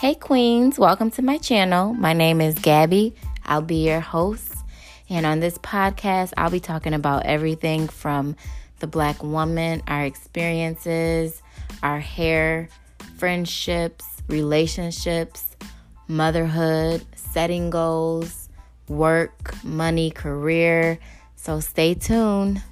Hey, Queens, welcome to my channel. My name is Gabby. I'll be your host. And on this podcast, I'll be talking about everything from the black woman, our experiences, our hair, friendships, relationships, motherhood, setting goals, work, money, career. So stay tuned.